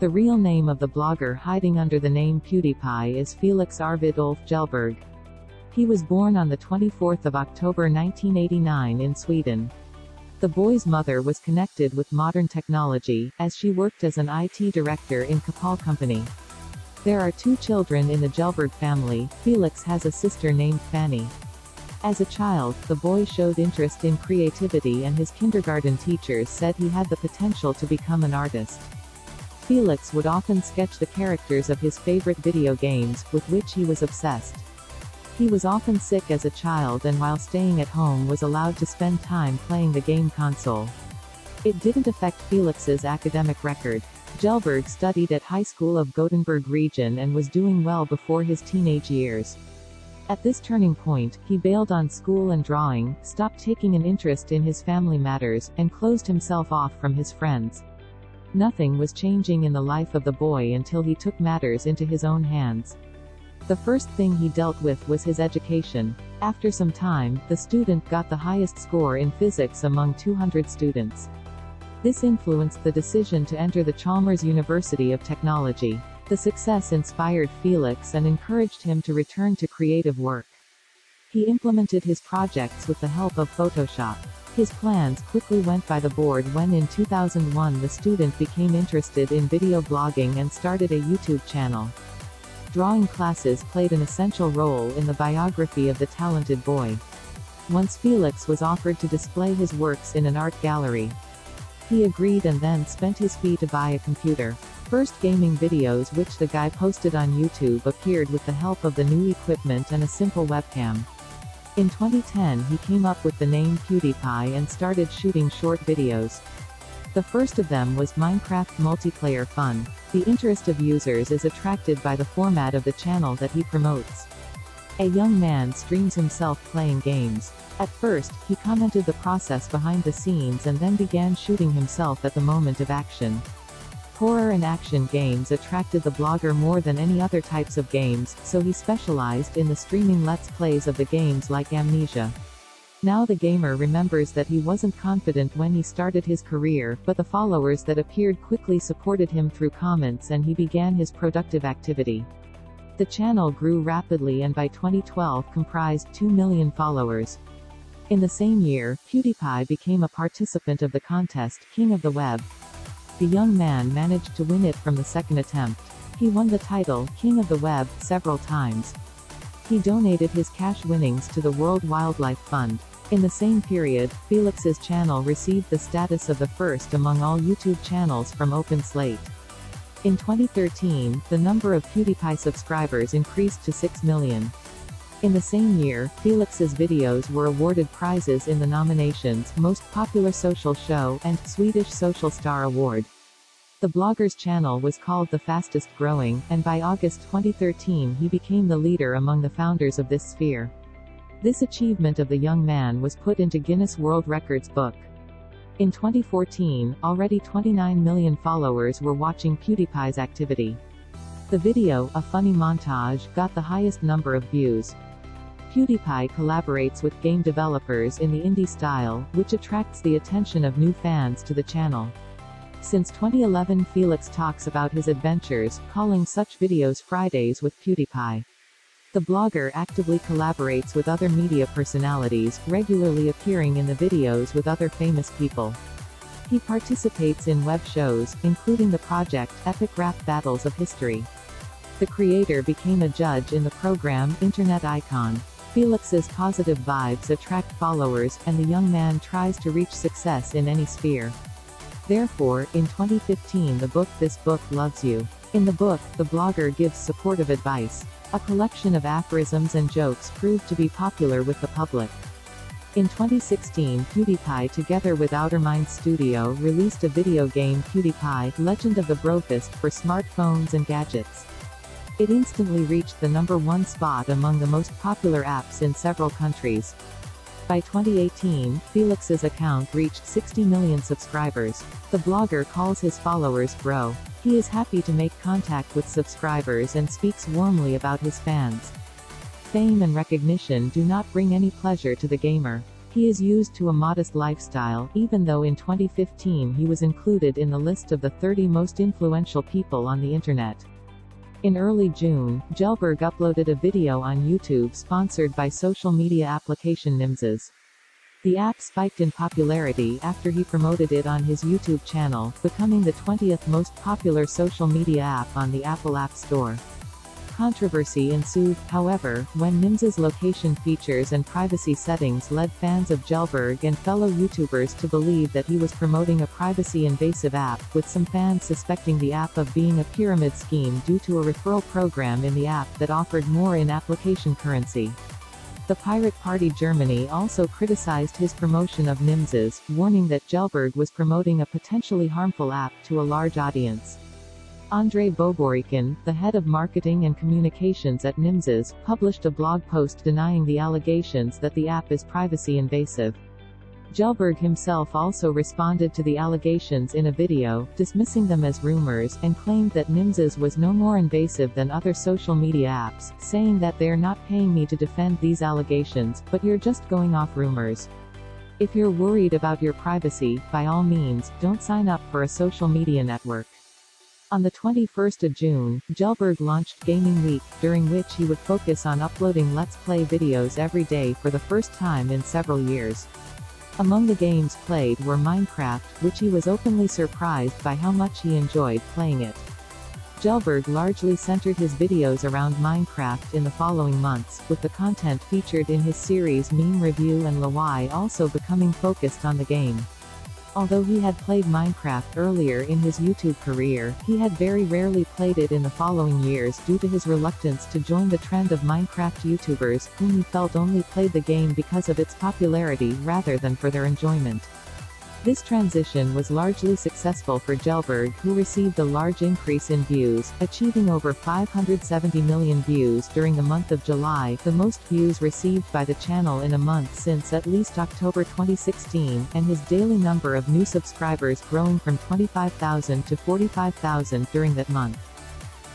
The real name of the blogger hiding under the name PewDiePie is Felix Arvid Ulf Kjellberg. He was born on the 24th of October 1989 in Sweden. The boy's mother was connected with modern technology, as she worked as an IT director in Kappahl Company. There are two children in the Kjellberg family, Felix has a sister named Fanny. As a child, the boy showed interest in creativity and his kindergarten teachers said he had the potential to become an artist. Felix would often sketch the characters of his favorite video games, with which he was obsessed. He was often sick as a child and while staying at home was allowed to spend time playing the game console. It didn't affect Felix's academic record. Kjellberg studied at High School of Gothenburg region and was doing well before his teenage years. At this turning point, he bailed on school and drawing, stopped taking an interest in his family matters, and closed himself off from his friends. Nothing was changing in the life of the boy until he took matters into his own hands. The first thing he dealt with was his education. After some time, the student got the highest score in physics among 200 students. This influenced the decision to enter the Chalmers University of Technology. The success inspired Felix and encouraged him to return to creative work. He implemented his projects with the help of Photoshop. His plans quickly went by the board when in 2001 the student became interested in video blogging and started a YouTube channel. Drawing classes played an essential role in the biography of the talented boy. Once Felix was offered to display his works in an art gallery. He agreed and then spent his fee to buy a computer. First gaming videos which the guy posted on YouTube appeared with the help of the new equipment and a simple webcam. In 2010 he came up with the name PewDiePie and started shooting short videos. The first of them was Minecraft multiplayer fun. The interest of users is attracted by the format of the channel that he promotes. A young man streams himself playing games. At first, he commented the process behind the scenes and then began shooting himself at the moment of action. Horror and action games attracted the blogger more than any other types of games, so he specialized in the streaming let's plays of the games like Amnesia. Now the gamer remembers that he wasn't confident when he started his career, but the followers that appeared quickly supported him through comments and he began his productive activity. The channel grew rapidly and by 2012 comprised 2 million followers. In the same year, PewDiePie became a participant of the contest, King of the Web, the young man managed to win it from the second attempt. He won the title, King of the Web, several times. He donated his cash winnings to the World Wildlife Fund. In the same period, Felix's channel received the status of the first among all YouTube channels from OpenSlate. In 2013, the number of PewDiePie subscribers increased to 6 million. In the same year, Felix's videos were awarded prizes in the nominations Most Popular Social Show and Swedish Social Star Award. The blogger's channel was called the fastest growing, and by August 2013 he became the leader among the founders of this sphere. This achievement of the young man was put into Guinness World Records book. In 2014, already 29 million followers were watching PewDiePie's activity. The video, a funny montage, got the highest number of views. PewDiePie collaborates with game developers in the indie style, which attracts the attention of new fans to the channel. Since 2011 Felix talks about his adventures, calling such videos Fridays with PewDiePie. The blogger actively collaborates with other media personalities, regularly appearing in the videos with other famous people. He participates in web shows, including the project Epic Rap Battles of History. The creator became a judge in the program Internet Icon. Felix's positive vibes attract followers, and the young man tries to reach success in any sphere. Therefore, in 2015 the book This Book Loves You. In the book, the blogger gives supportive advice. A collection of aphorisms and jokes proved to be popular with the public. In 2016 PewDiePie together with Outermind Studio released a video game PewDiePie, Legend of the Brofist for smartphones and gadgets. It instantly reached the number one spot among the most popular apps in several countries. By 2018, Felix's account reached 60 million subscribers. The blogger calls his followers bro. He is happy to make contact with subscribers and speaks warmly about his fans. Fame and recognition do not bring any pleasure to the gamer. He is used to a modest lifestyle, even though in 2015 he was included in the list of the 30 most influential people on the internet. In early June, Kjellberg uploaded a video on YouTube sponsored by social media application Nimses. The app spiked in popularity after he promoted it on his YouTube channel, becoming the 20th most popular social media app on the Apple App Store. Controversy ensued, however, when Nimz's location features and privacy settings led fans of Kjellberg and fellow YouTubers to believe that he was promoting a privacy-invasive app, with some fans suspecting the app of being a pyramid scheme due to a referral program in the app that offered more in-application currency. The Pirate Party Germany also criticized his promotion of Nimses, warning that Kjellberg was promoting a potentially harmful app to a large audience. Andrei Boborykhin, the head of marketing and communications at Nimses, published a blog post denying the allegations that the app is privacy invasive. Kjellberg himself also responded to the allegations in a video, dismissing them as rumors, and claimed that Nimses was no more invasive than other social media apps, saying that they're not paying me to defend these allegations, but you're just going off rumors. If you're worried about your privacy, by all means, don't sign up for a social media network. On the 21st of June, Kjellberg launched Gaming Week, during which he would focus on uploading Let's Play videos every day for the first time in several years. Among the games played were Minecraft, which he was openly surprised by how much he enjoyed playing it. Kjellberg largely centered his videos around Minecraft in the following months, with the content featured in his series Meme Review and LWIAY also becoming focused on the game. Although he had played Minecraft earlier in his YouTube career, he had very rarely played it in the following years due to his reluctance to join the trend of Minecraft YouTubers, whom he felt only played the game because of its popularity rather than for their enjoyment. This transition was largely successful for Kjellberg who received a large increase in views, achieving over 570 million views during the month of July, the most views received by the channel in a month since at least October 2016, and his daily number of new subscribers growing from 25,000 to 45,000 during that month.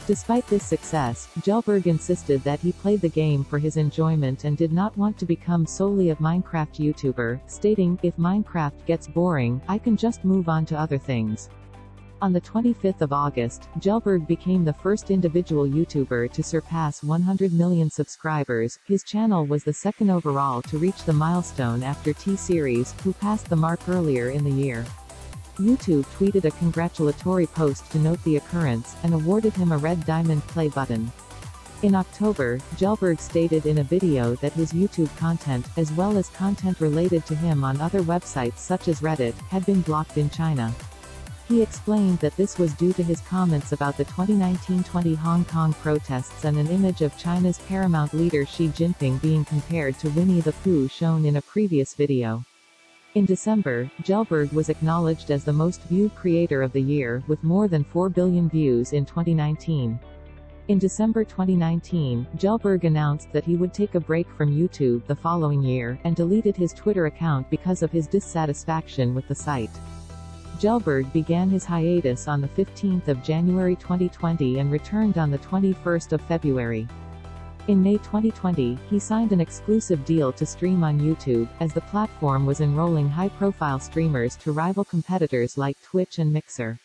Despite this success, Kjellberg insisted that he played the game for his enjoyment and did not want to become solely a Minecraft YouTuber, stating, if Minecraft gets boring, I can just move on to other things. On the 25th of August, Kjellberg became the first individual YouTuber to surpass 100 million subscribers. His channel was the second overall to reach the milestone after T-Series, who passed the mark earlier in the year. YouTube tweeted a congratulatory post to note the occurrence, and awarded him a red diamond play button. In October, Kjellberg stated in a video that his YouTube content, as well as content related to him on other websites such as Reddit, had been blocked in China. He explained that this was due to his comments about the 2019-20 Hong Kong protests and an image of China's paramount leader Xi Jinping being compared to Winnie the Pooh shown in a previous video. In December, Kjellberg was acknowledged as the most viewed creator of the year, with more than 4 billion views in 2019. In December 2019, Kjellberg announced that he would take a break from YouTube the following year, and deleted his Twitter account because of his dissatisfaction with the site. Kjellberg began his hiatus on the 15th of January 2020 and returned on the 21st of February. In May 2020, he signed an exclusive deal to stream on YouTube, as the platform was enrolling high-profile streamers to rival competitors like Twitch and Mixer.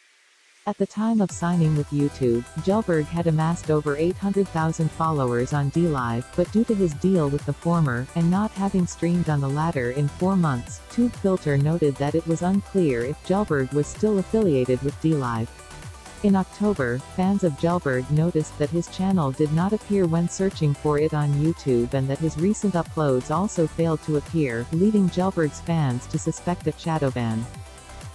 At the time of signing with YouTube, Kjellberg had amassed over 800,000 followers on DLive, but due to his deal with the former, and not having streamed on the latter in four months, TubeFilter noted that it was unclear if Kjellberg was still affiliated with DLive. In October, fans of Kjellberg noticed that his channel did not appear when searching for it on YouTube and that his recent uploads also failed to appear, leading Kjellberg's fans to suspect a shadowban.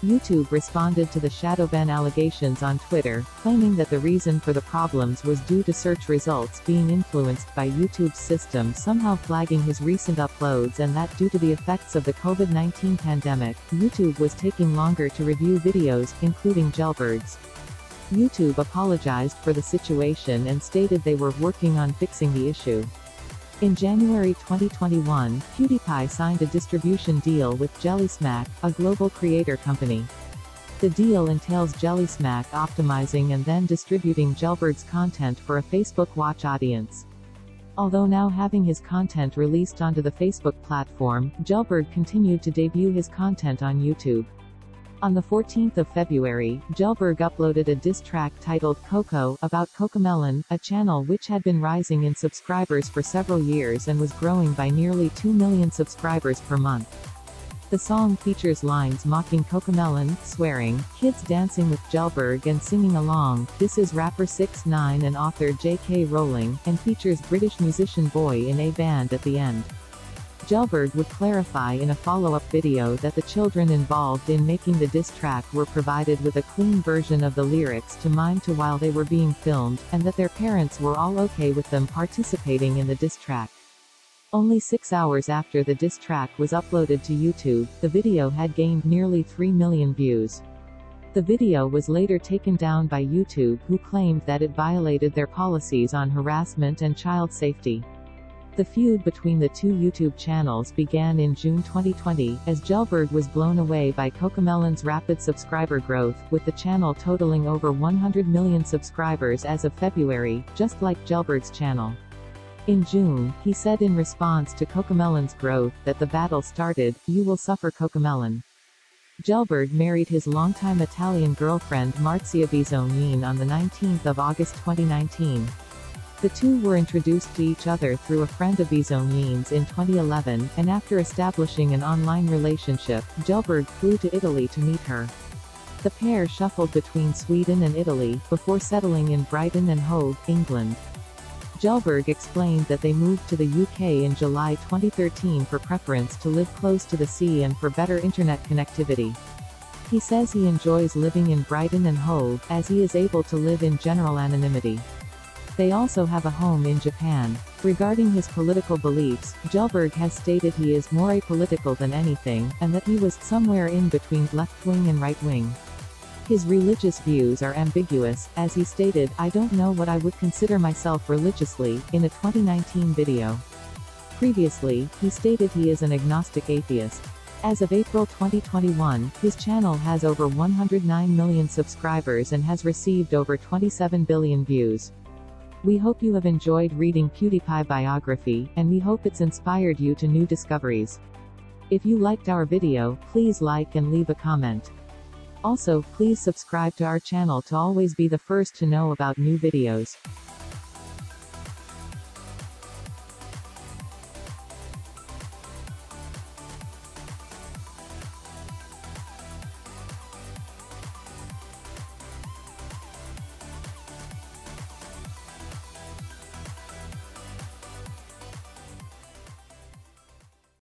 YouTube responded to the shadowban allegations on Twitter, claiming that the reason for the problems was due to search results being influenced by YouTube's system somehow flagging his recent uploads and that due to the effects of the COVID-19 pandemic, YouTube was taking longer to review videos, including Kjellberg's. YouTube apologized for the situation and stated they were working on fixing the issue. In January 2021, PewDiePie signed a distribution deal with JellySmack, a global creator company. The deal entails JellySmack optimizing and then distributing Kjellberg's content for a Facebook Watch audience. Although now having his content released onto the Facebook platform, Kjellberg continued to debut his content on YouTube. On the 14th of February, Kjellberg uploaded a diss track titled Coco about Cocomelon, a channel which had been rising in subscribers for several years and was growing by nearly 2 million subscribers per month. The song features lines mocking Cocomelon, swearing, kids dancing with Kjellberg and singing along. This is rapper 6ix9ine and author J.K. Rowling, and features British musician Boyinaband at the end. Kjellberg would clarify in a follow-up video that the children involved in making the diss track were provided with a clean version of the lyrics to mime to while they were being filmed, and that their parents were all okay with them participating in the diss track. Only six hours after the diss track was uploaded to YouTube, the video had gained nearly 3 million views. The video was later taken down by YouTube who claimed that it violated their policies on harassment and child safety. The feud between the two YouTube channels began in June 2020, as Kjellberg was blown away by Cocomelon's rapid subscriber growth, with the channel totaling over 100 million subscribers as of February, just like Kjellberg's channel. In June, he said in response to Cocomelon's growth that the battle started, you will suffer Cocomelon. Kjellberg married his longtime Italian girlfriend Marzia Bisognin on the 19th of August 2019. The two were introduced to each other through a friend of Bisognin's in 2011, and after establishing an online relationship, Kjellberg flew to Italy to meet her. The pair shuffled between Sweden and Italy, before settling in Brighton and Hove, England. Kjellberg explained that they moved to the UK in July 2013 for preference to live close to the sea and for better internet connectivity. He says he enjoys living in Brighton and Hove, as he is able to live in general anonymity. They also have a home in Japan. Regarding his political beliefs, Kjellberg has stated he is more apolitical than anything, and that he was somewhere in between left-wing and right-wing. His religious views are ambiguous, as he stated, I don't know what I would consider myself religiously, in a 2019 video. Previously, he stated he is an agnostic atheist. As of April 2021, his channel has over 109 million subscribers and has received over 27 billion views. We hope you have enjoyed reading PewDiePie biography, and we hope it's inspired you to new discoveries. If you liked our video, please like and leave a comment. Also, please subscribe to our channel to always be the first to know about new videos.